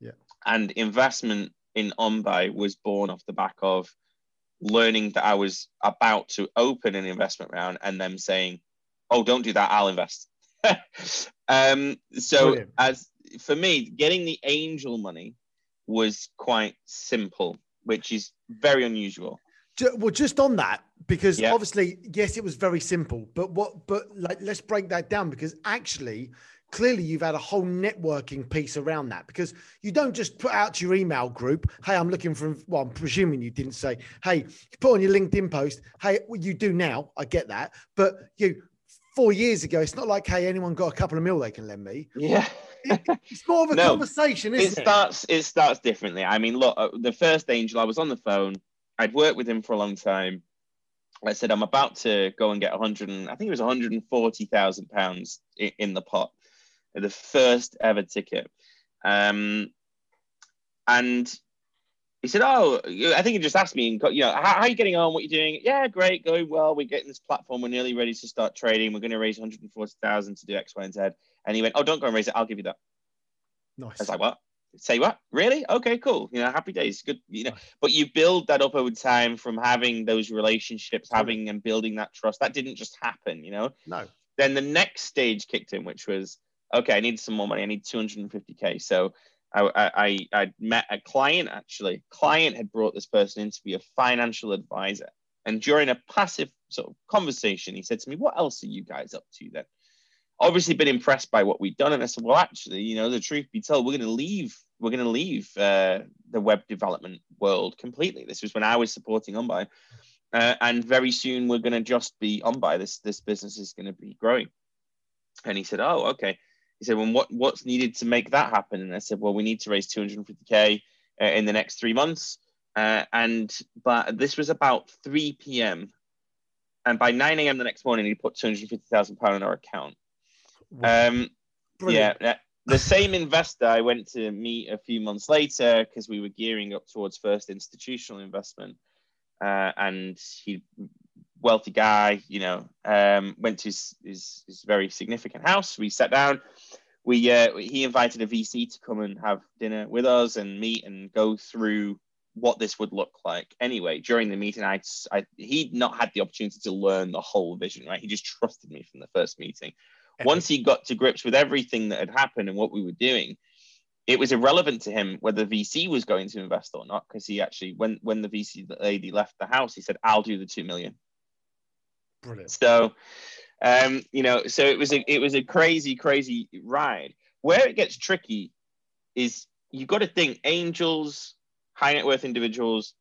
Yeah. And investment in OnBuy was born off the back of learning that I was about to open an investment round and them saying, Oh, don't do that, I'll invest. um, so Brilliant. as for me, getting the angel money was quite simple, which is very unusual. Well, just on that, because yeah. obviously, yes, it was very simple, but what, but like, let's break that down because actually, clearly, you've had a whole networking piece around that because you don't just put out to your email group, "Hey, I'm looking for." Well, I'm presuming you didn't say, "Hey," put on your LinkedIn post, "Hey," well, you do now. I get that, but you four years ago, it's not like, "Hey, anyone got a couple of mil they can lend me." Yeah it's more of a no, conversation, isn't it? It starts. It starts differently. I mean, look, uh, the first angel, I was on the phone. I'd worked with him for a long time. I said, I'm about to go and get 100. And, I think it was 140,000 pounds in the pot, the first ever ticket. Um, and he said, "Oh, I think he just asked me, you know, how, how, are you getting on? What are you doing? Yeah, great, going well. We're getting this platform. We're nearly ready to start trading. We're going to raise 140,000 to do X, Y, and Z." And he went, "Oh, don't go and raise it. I'll give you that." Nice. I was like, "What?" say what really okay cool you know happy days good you know but you build that up over time from having those relationships having and building that trust that didn't just happen you know no then the next stage kicked in which was okay i need some more money i need 250k so I, I, I met a client actually. Client had brought this person in to be a financial advisor. And during a passive sort of conversation, he said to me, What else are you guys up to then? Obviously, been impressed by what we'd done. And I said, Well, actually, you know, the truth be told, we're going to leave. We're going to leave uh, the web development world completely. This was when I was supporting OnBuy. Uh, and very soon we're going to just be OnBuy. This, this business is going to be growing. And he said, Oh, okay he said, well, what, what's needed to make that happen? And I said, well, we need to raise 250K uh, in the next three months. Uh, and, but this was about 3 p.m. And by 9 a.m. the next morning, he put 250,000 pound in our account. Um, yeah. The same investor I went to meet a few months later because we were gearing up towards first institutional investment. Uh, and he wealthy guy, you know, um, went to his, his, his, very significant house. We sat down. We uh, he invited a VC to come and have dinner with us and meet and go through what this would look like. Anyway, during the meeting, I, I he'd not had the opportunity to learn the whole vision. Right, he just trusted me from the first meeting. Once he got to grips with everything that had happened and what we were doing, it was irrelevant to him whether VC was going to invest or not because he actually, when when the VC lady left the house, he said, "I'll do the two million. Brilliant. So, um, you know, so it was a it was a crazy, crazy ride. Where it gets tricky is you've got to think angels, high net worth individuals,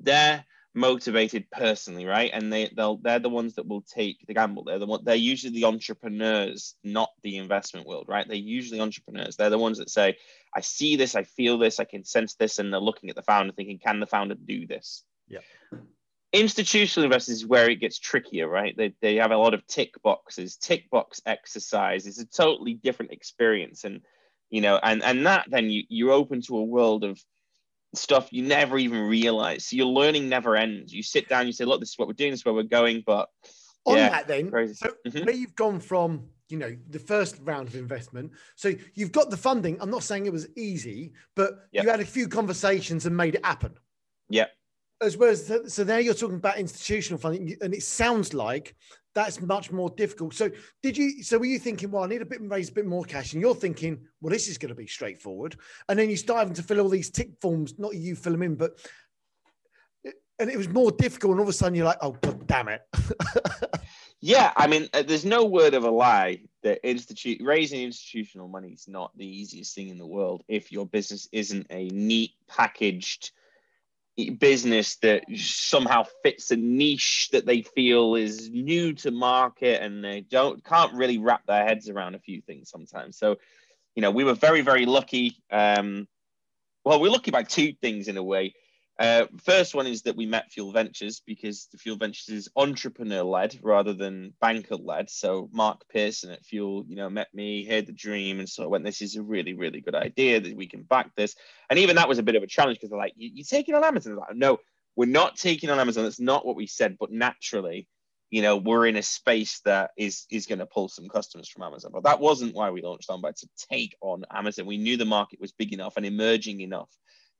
they're motivated personally, right? And they they'll they're the ones that will take the gamble. They're the one they're usually the entrepreneurs, not the investment world, right? They're usually entrepreneurs. They're the ones that say, I see this, I feel this, I can sense this, and they're looking at the founder thinking, can the founder do this? Yeah institutional investors is where it gets trickier, right? They, they have a lot of tick boxes, tick box exercise. It's a totally different experience. And, you know, and, and that then you, you're open to a world of stuff you never even realize. So your learning never ends. You sit down, you say, look, this is what we're doing, this is where we're going. But on yeah, that then, crazy. so mm-hmm. where you've gone from, you know, the first round of investment. So you've got the funding. I'm not saying it was easy, but yep. you had a few conversations and made it happen. Yeah as well as so there you're talking about institutional funding and it sounds like that's much more difficult. So did you so were you thinking well i need a bit raise a bit more cash and you're thinking well this is going to be straightforward and then you start having to fill all these tick forms not you fill them in but and it was more difficult and all of a sudden you're like oh god damn it. Yeah i mean uh, there's no word of a lie that institute raising institutional money is not the easiest thing in the world if your business isn't a neat packaged business that somehow fits a niche that they feel is new to market and they don't can't really wrap their heads around a few things sometimes. So you know we were very very lucky um well we're lucky by two things in a way uh, first one is that we met Fuel Ventures because the Fuel Ventures is entrepreneur led rather than banker led. So Mark Pearson at Fuel, you know, met me, heard the dream, and so I went, "This is a really, really good idea that we can back this." And even that was a bit of a challenge because they're like, "You, are taking on Amazon?" Like, no, we're not taking on Amazon. That's not what we said. But naturally, you know, we're in a space that is is going to pull some customers from Amazon. But that wasn't why we launched on. OnBuy to take on Amazon. We knew the market was big enough and emerging enough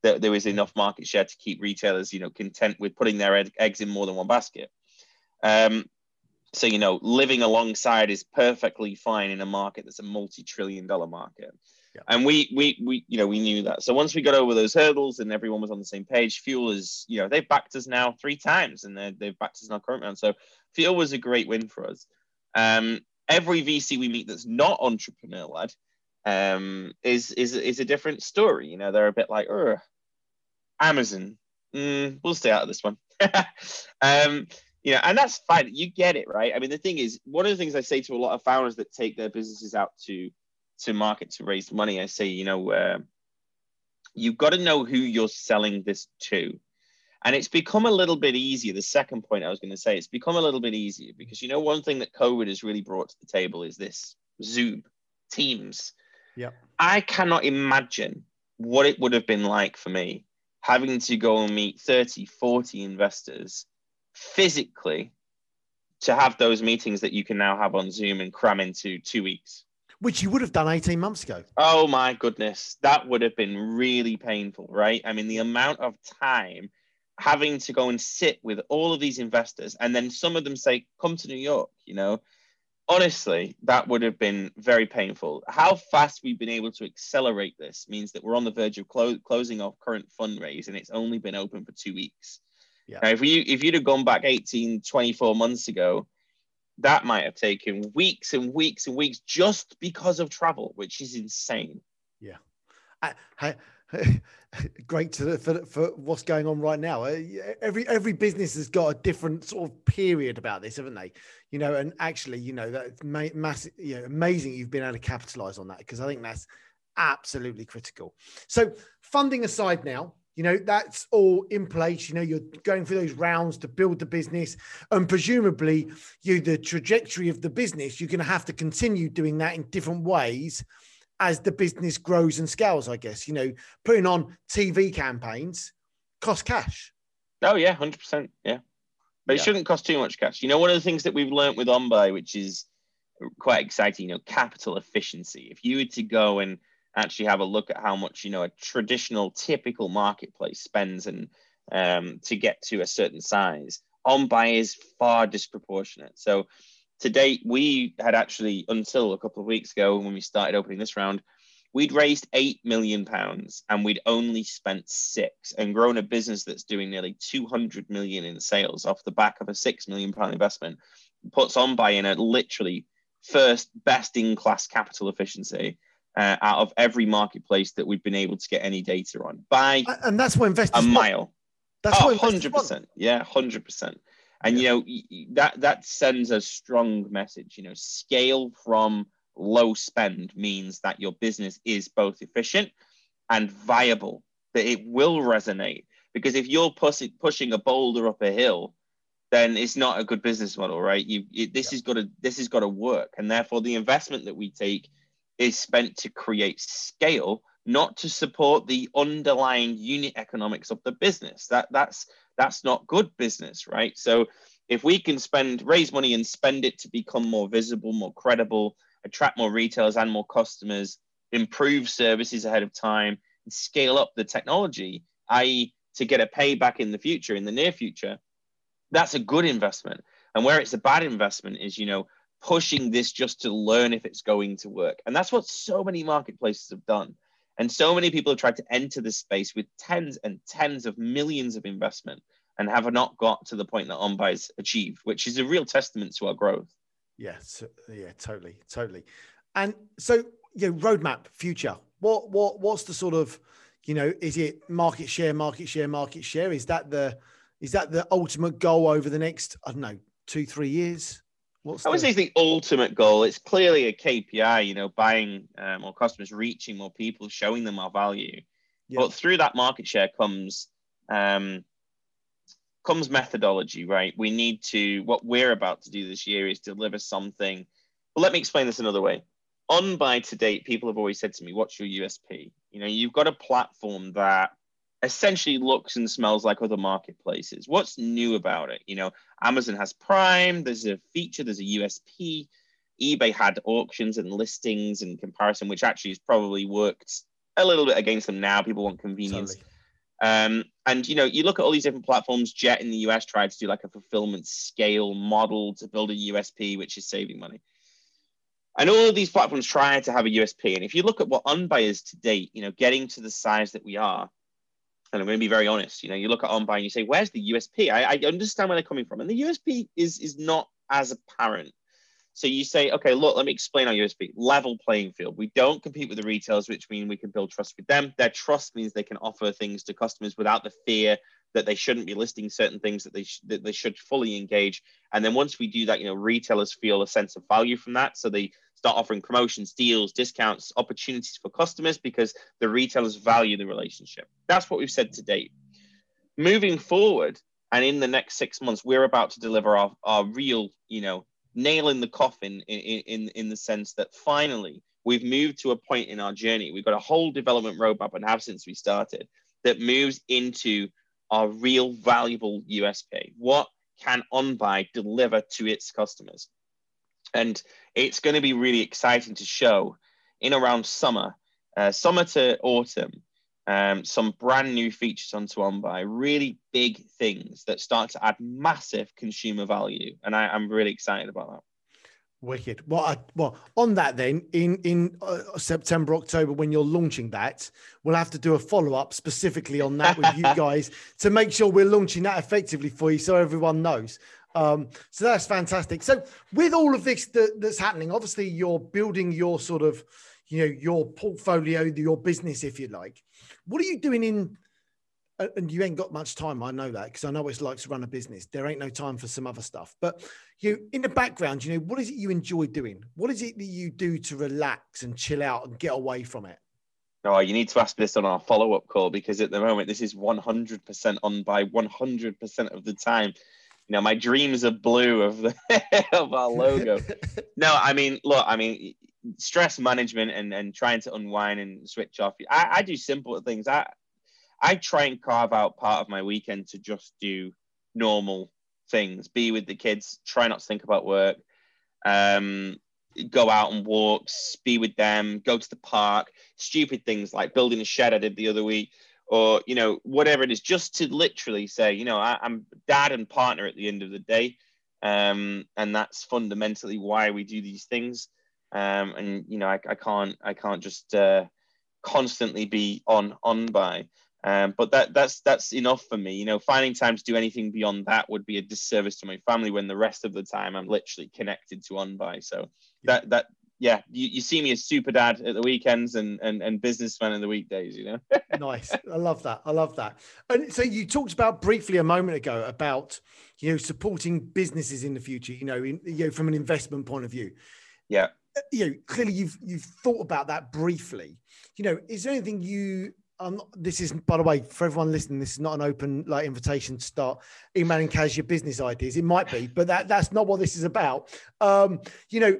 that there was enough market share to keep retailers, you know, content with putting their eggs in more than one basket. Um, so you know, living alongside is perfectly fine in a market that's a multi-trillion dollar market. Yeah. And we, we, we, you know, we knew that. So once we got over those hurdles and everyone was on the same page, Fuel is, you know, they've backed us now three times and they've backed us in our current round. So Fuel was a great win for us. Um, every VC we meet that's not entrepreneur led um, is is is a different story. You know, they're a bit like, oh, Amazon. Mm, we'll stay out of this one. um, you know, and that's fine. You get it, right? I mean, the thing is, one of the things I say to a lot of founders that take their businesses out to to market to raise money, I say, you know, uh, you've got to know who you're selling this to. And it's become a little bit easier. The second point I was going to say, it's become a little bit easier because you know one thing that COVID has really brought to the table is this Zoom, Teams. Yeah. I cannot imagine what it would have been like for me having to go and meet 30, 40 investors physically to have those meetings that you can now have on Zoom and cram into two weeks. which you would have done 18 months ago. Oh my goodness, that would have been really painful, right? I mean, the amount of time having to go and sit with all of these investors, and then some of them say, "Come to New York," you know. Honestly, that would have been very painful. How fast we've been able to accelerate this means that we're on the verge of clo- closing our current fundraise, and it's only been open for two weeks. Yeah. Now, if you if you'd have gone back 18, 24 months ago, that might have taken weeks and weeks and weeks just because of travel, which is insane. Yeah. I, I, great to, for, for what's going on right now. Uh, every every business has got a different sort of period about this, haven't they? You know, and actually, you know, that's massive, you know, amazing you've been able to capitalize on that because I think that's absolutely critical. So, funding aside now, you know, that's all in place. You know, you're going through those rounds to build the business, and presumably, you the trajectory of the business, you're going to have to continue doing that in different ways as the business grows and scales. I guess you know, putting on TV campaigns cost cash. Oh yeah, hundred percent. Yeah, but it shouldn't cost too much cash. You know, one of the things that we've learned with OnBuy, which is quite exciting, you know, capital efficiency. If you were to go and actually have a look at how much you know a traditional typical marketplace spends and um, to get to a certain size OnBuy is far disproportionate so to date we had actually until a couple of weeks ago when we started opening this round we'd raised 8 million pounds and we'd only spent six and grown a business that's doing nearly 200 million in sales off the back of a 6 million pound investment puts OnBuy in a literally first best in class capital efficiency uh, out of every marketplace that we've been able to get any data on by and that's what investors a mile. That's oh, hundred percent. Yeah, hundred percent. And yeah. you know that that sends a strong message. You know, scale from low spend means that your business is both efficient and viable. That it will resonate because if you're pushing pushing a boulder up a hill, then it's not a good business model, right? You it, this yeah. has got to this has got to work, and therefore the investment that we take is spent to create scale, not to support the underlying unit economics of the business. That that's that's not good business, right? So if we can spend raise money and spend it to become more visible, more credible, attract more retailers and more customers, improve services ahead of time, and scale up the technology, i.e., to get a payback in the future, in the near future, that's a good investment. And where it's a bad investment is, you know, pushing this just to learn if it's going to work. And that's what so many marketplaces have done. And so many people have tried to enter this space with tens and tens of millions of investment and have not got to the point that OnBuy's achieved, which is a real testament to our growth. Yes, yeah, totally, totally. And so, you roadmap, future. What, what, what's the sort of, you know, is it market share, market share, market share? Is that the, is that the ultimate goal over the next, I don't know, two, three years? What's I would the... say it's the ultimate goal. It's clearly a KPI, you know, buying uh, more customers, reaching more people, showing them our value. Yeah. But through that market share comes um, comes methodology, right? We need to what we're about to do this year is deliver something. Well, let me explain this another way. OnBuy to date, people have always said to me, "What's your USP?" You know, you've got a platform that essentially looks and smells like other marketplaces. What's new about it? You know, Amazon has Prime, there's a feature, there's a USP. eBay had auctions and listings and comparison, which actually has probably worked a little bit against them now. People want convenience. Totally. Um, and you know, you look at all these different platforms. Jet in the US tried to do like a fulfillment scale model to build a USP, which is saving money. And all of these platforms try to have a USP. And if you look at what OnBuy is to date, you know, getting to the size that we are, and I'm going to be very honest. You know, you look at OnBuy and you say, "Where's the USP?" I, I understand where they're coming from, and the USP is is not as apparent. So you say, "Okay, look, let me explain our USP: level playing field. We don't compete with the retailers, which means we can build trust with them. Their trust means they can offer things to customers without the fear that they shouldn't be listing certain things that they sh- that they should fully engage. And then once we do that, you know, retailers feel a sense of value from that, so they start offering promotions, deals, discounts, opportunities for customers because the retailers value the relationship. That's what we've said to date. Moving forward, and in the next six months, we're about to deliver our, our real, you know, nail in the coffin in, in, in the sense that finally we've moved to a point in our journey. We've got a whole development roadmap and have since we started that moves into our real valuable USP. What can OnBuy deliver to its customers? And it's going to be really exciting to show in around summer, uh, summer to autumn, um, some brand new features onto OnBuy, really big things that start to add massive consumer value, and I, I'm really excited about that. Wicked. Well, I, well, on that then, in in uh, September, October, when you're launching that, we'll have to do a follow up specifically on that with you guys to make sure we're launching that effectively for you, so everyone knows. Um, so that's fantastic. So with all of this that, that's happening, obviously you're building your sort of, you know, your portfolio, your business, if you like. What are you doing in and you ain't got much time. I know that because I know what it's like to run a business. There ain't no time for some other stuff. But you, in the background, you know, what is it you enjoy doing? What is it that you do to relax and chill out and get away from it? Oh, you need to ask this on our follow up call because at the moment this is 100% OnBuy 100% of the time. You know, my dreams are blue of the of our logo. no, I mean, look, I mean, stress management and and trying to unwind and switch off. I, I do simple things. I I try and carve out part of my weekend to just do normal things, be with the kids, try not to think about work, um, go out and walks, be with them, go to the park, stupid things like building a shed I did the other week, or you know whatever it is, just to literally say, you know, I, am dad and partner at the end of the day, um, and that's fundamentally why we do these things. Um, and you know, I, I can't, I can't just uh, constantly be on OnBuy. Um, but that that's that's enough for me. You know, finding time to do anything beyond that would be a disservice to my family when the rest of the time I'm literally connected to OnBuy So that that yeah, you, you see me as super dad at the weekends and and, and businessman in the weekdays, you know. nice. I love that. I love that. And so you talked about briefly a moment ago about you know supporting businesses in the future, you know, in, you know from an investment point of view. Yeah. Uh, you know, clearly you've you've thought about that briefly. You know, is there anything you um, this is, by the way, for everyone listening, this is not an open like invitation to start emailing Cas your business ideas. It might be, but that that's not what this is about. Um, you know,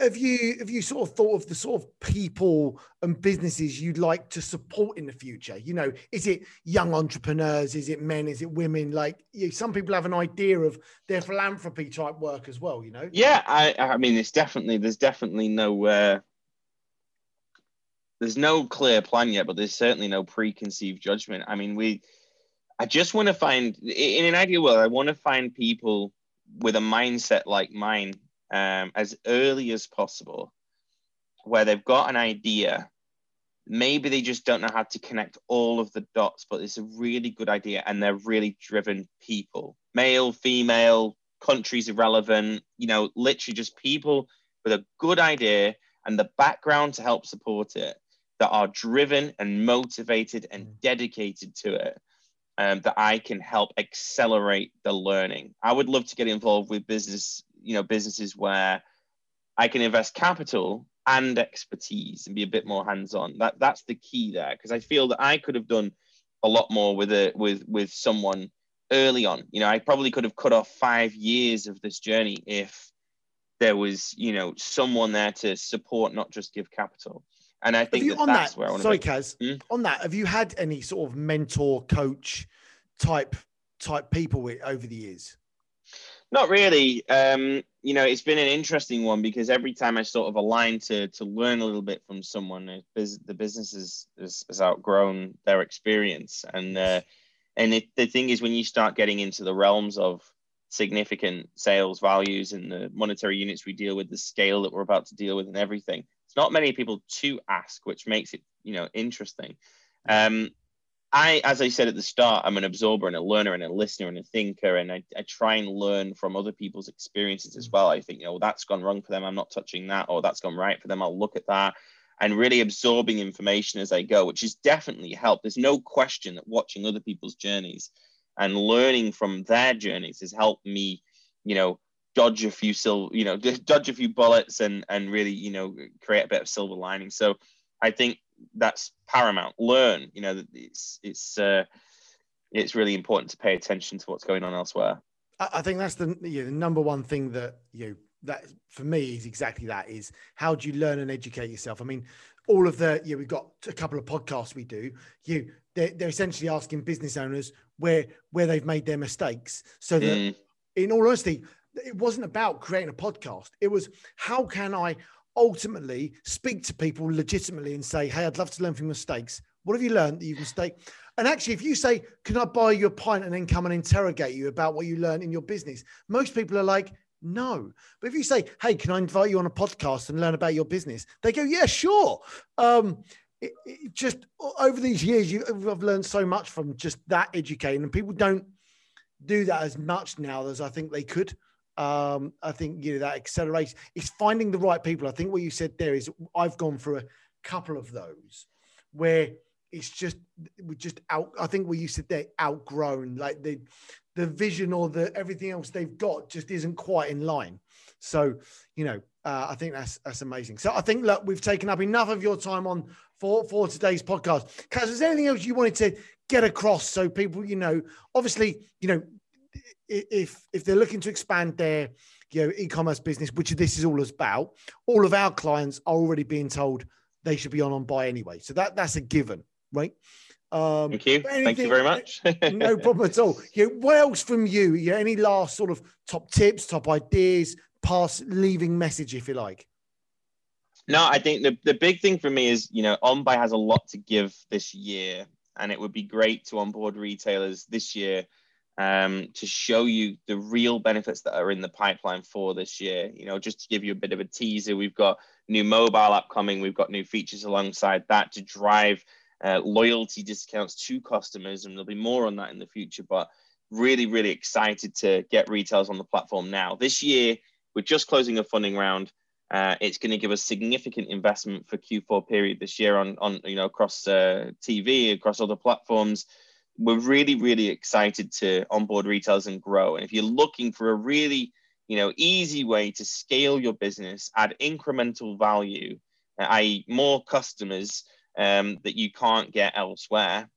have you have you sort of thought of the sort of people and businesses you'd like to support in the future? You know, is it young entrepreneurs? Is it men? Is it women? Like, you know, some people have an idea of their philanthropy type work as well. You know. Yeah, I I mean, it's definitely there's definitely no. Uh there's no clear plan yet, but there's certainly no preconceived judgment. I mean, we, I just want to find, in an ideal world, I want to find people with a mindset like mine um, as early as possible, where they've got an idea. Maybe they just don't know how to connect all of the dots, but it's a really good idea and they're really driven people male, female, countries irrelevant, you know, literally just people with a good idea and the background to help support it that are driven and motivated and mm. dedicated to it um, that I can help accelerate the learning. I would love to get involved with business, you know, businesses where I can invest capital and expertise and be a bit more hands-on. That that's the key there because I feel that I could have done a lot more with it with with someone early on. You know, I probably could have cut off five years of this journey if there was, you know, someone there to support, not just give capital. And I think that on that's that, where I want sorry, to. Cas, hmm? on that, have you had any sort of mentor, coach type type people with, over the years? Not really. Um, you know, it's been an interesting one because every time I sort of align to to learn a little bit from someone, the business has, has, outgrown their experience, and uh, and it, the thing is, when you start getting into the realms of significant sales values and the monetary units we deal with, the scale that we're about to deal with, and everything, it's not many people to ask, which makes it you know interesting. Um, I, as I said at the start, I'm an absorber and a learner and a listener and a thinker, and I, I try and learn from other people's experiences as well. I think, you know, that's gone wrong for them. I'm not touching that, or that's gone right for them. I'll look at that and really absorbing information as I go, which has definitely helped. There's no question that watching other people's journeys and learning from their journeys has helped me, you know, dodge a few silver, you know, dodge a few bullets and and really, you know, create a bit of silver lining. So I think that's paramount. Learn, you know, it's it's uh, it's really important to pay attention to what's going on elsewhere. I think that's the, you know, the number one thing that you know, that for me is exactly that is how do you learn and educate yourself? I mean, all of the you know, we've got a couple of podcasts we do. You they're, they're essentially asking business owners where where they've made their mistakes, so that mm. in all honesty, it wasn't about creating a podcast. It was how can I ultimately speak to people legitimately and say, Hey, I'd love to learn from mistakes. What have you learned that you can stay? And actually, if you say, Can I buy you a pint and then come and interrogate you about what you learned in your business? Most people are like, no. But if you say, hey, can I invite you on a podcast and learn about your business? They go, yeah, sure. Um, it, it just over these years, you, I've learned so much from just that educating, and people don't do that as much now as I think they could. Um, I think you know that accelerates. It's finding the right people. I think what you said there is I've gone through a couple of those where it's just we just out. I think what you said there outgrown. Like the the vision or the everything else they've got just isn't quite in line. So, you know, uh, I think that's that's amazing. So I think look, we've taken up enough of your time on for for today's podcast. Cas, is there anything else you wanted to get across so people, you know, obviously, you know, if if they're looking to expand their you know e-commerce business, which this is all about, all of our clients are already being told they should be on OnBuy anyway. So that that's a given, right? Um, Thank you. Anything, Thank you very much. no problem at all. Yeah, what else from you? Yeah, any last sort of top tips, top ideas, pass leaving message, if you like? No, I think the, the big thing for me is, you know, OnBuy has a lot to give this year, and it would be great to onboard retailers this year um, to show you the real benefits that are in the pipeline for this year. You know, just to give you a bit of a teaser, we've got new mobile app coming, we've got new features alongside that to drive – uh, loyalty discounts to customers, and there'll be more on that in the future. But really, really excited to get retailers on the platform now. This year, we're just closing a funding round. Uh, it's going to give us significant investment for Q4 period this year on, on you know across uh, TV, across other platforms. We're really, really excited to onboard retailers and grow. And if you're looking for a really you know easy way to scale your business, add incremental value, i.e., more customers um, that you can't get elsewhere.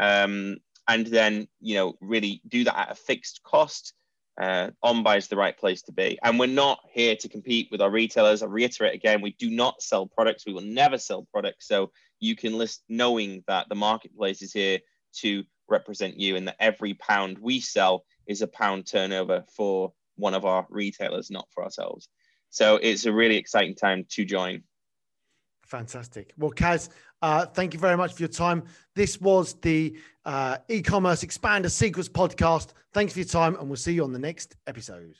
Um, and then, you know, really do that at a fixed cost. Uh, OnBuy is the right place to be. And we're not here to compete with our retailers. I reiterate again, we do not sell products. We will never sell products. So you can list knowing that the marketplace is here to represent you and that every pound we sell is a pound turnover for one of our retailers, not for ourselves. So it's a really exciting time to join. Fantastic. Well, Cas, uh, thank you very much for your time. This was the uh, e commerce expander secrets podcast. Thanks for your time, and we'll see you on the next episode.